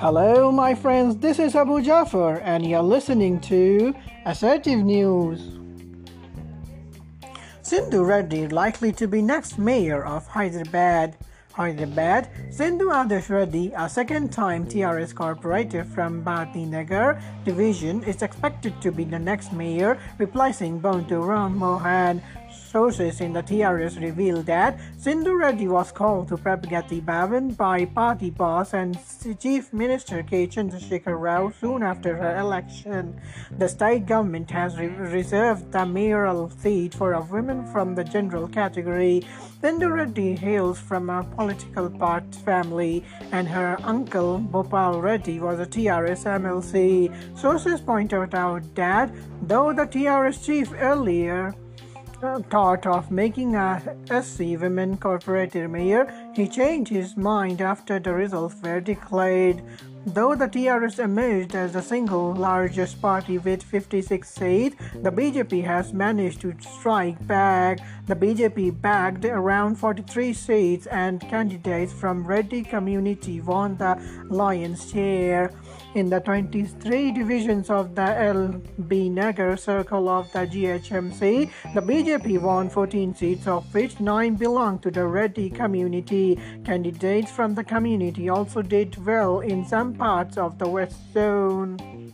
Hello, my friends. This is Abu Jafar, and you're listening to Assertive News. Sindhu Reddy likely to be next mayor of Hyderabad. Hyderabad, Sindhu Adarsh Reddy, a second-time TRS corporator from Bharati Nagar division, is expected to be the next mayor, replacing Bontu Ram Mohan, Sources in the TRS revealed that Sindhu Reddy was called to Pragathi Bhavan by party boss and Chief Minister K. Chandrasekhar Rao soon after her election. The state government has re- reserved the mayoral seat for a woman from the general category. Sindhu Reddy hails from a political part family, and her uncle Bhopal Reddy was a TRS MLC. Sources point out that though the TRS chief earlier uh, thought of making a SC women corporator mayor, he changed his mind after the results were declared. Though the TRS emerged as the single largest party with 56 seats, the BJP has managed to strike back. The BJP bagged around 43 seats, and candidates from Reddy community won the lion's share. In the 23 divisions of the LB Nagar circle of the GHMC, the BJP won 14 seats, of which 9 belong to the Reddy community. Candidates from the community also did well in some parts of the West Zone.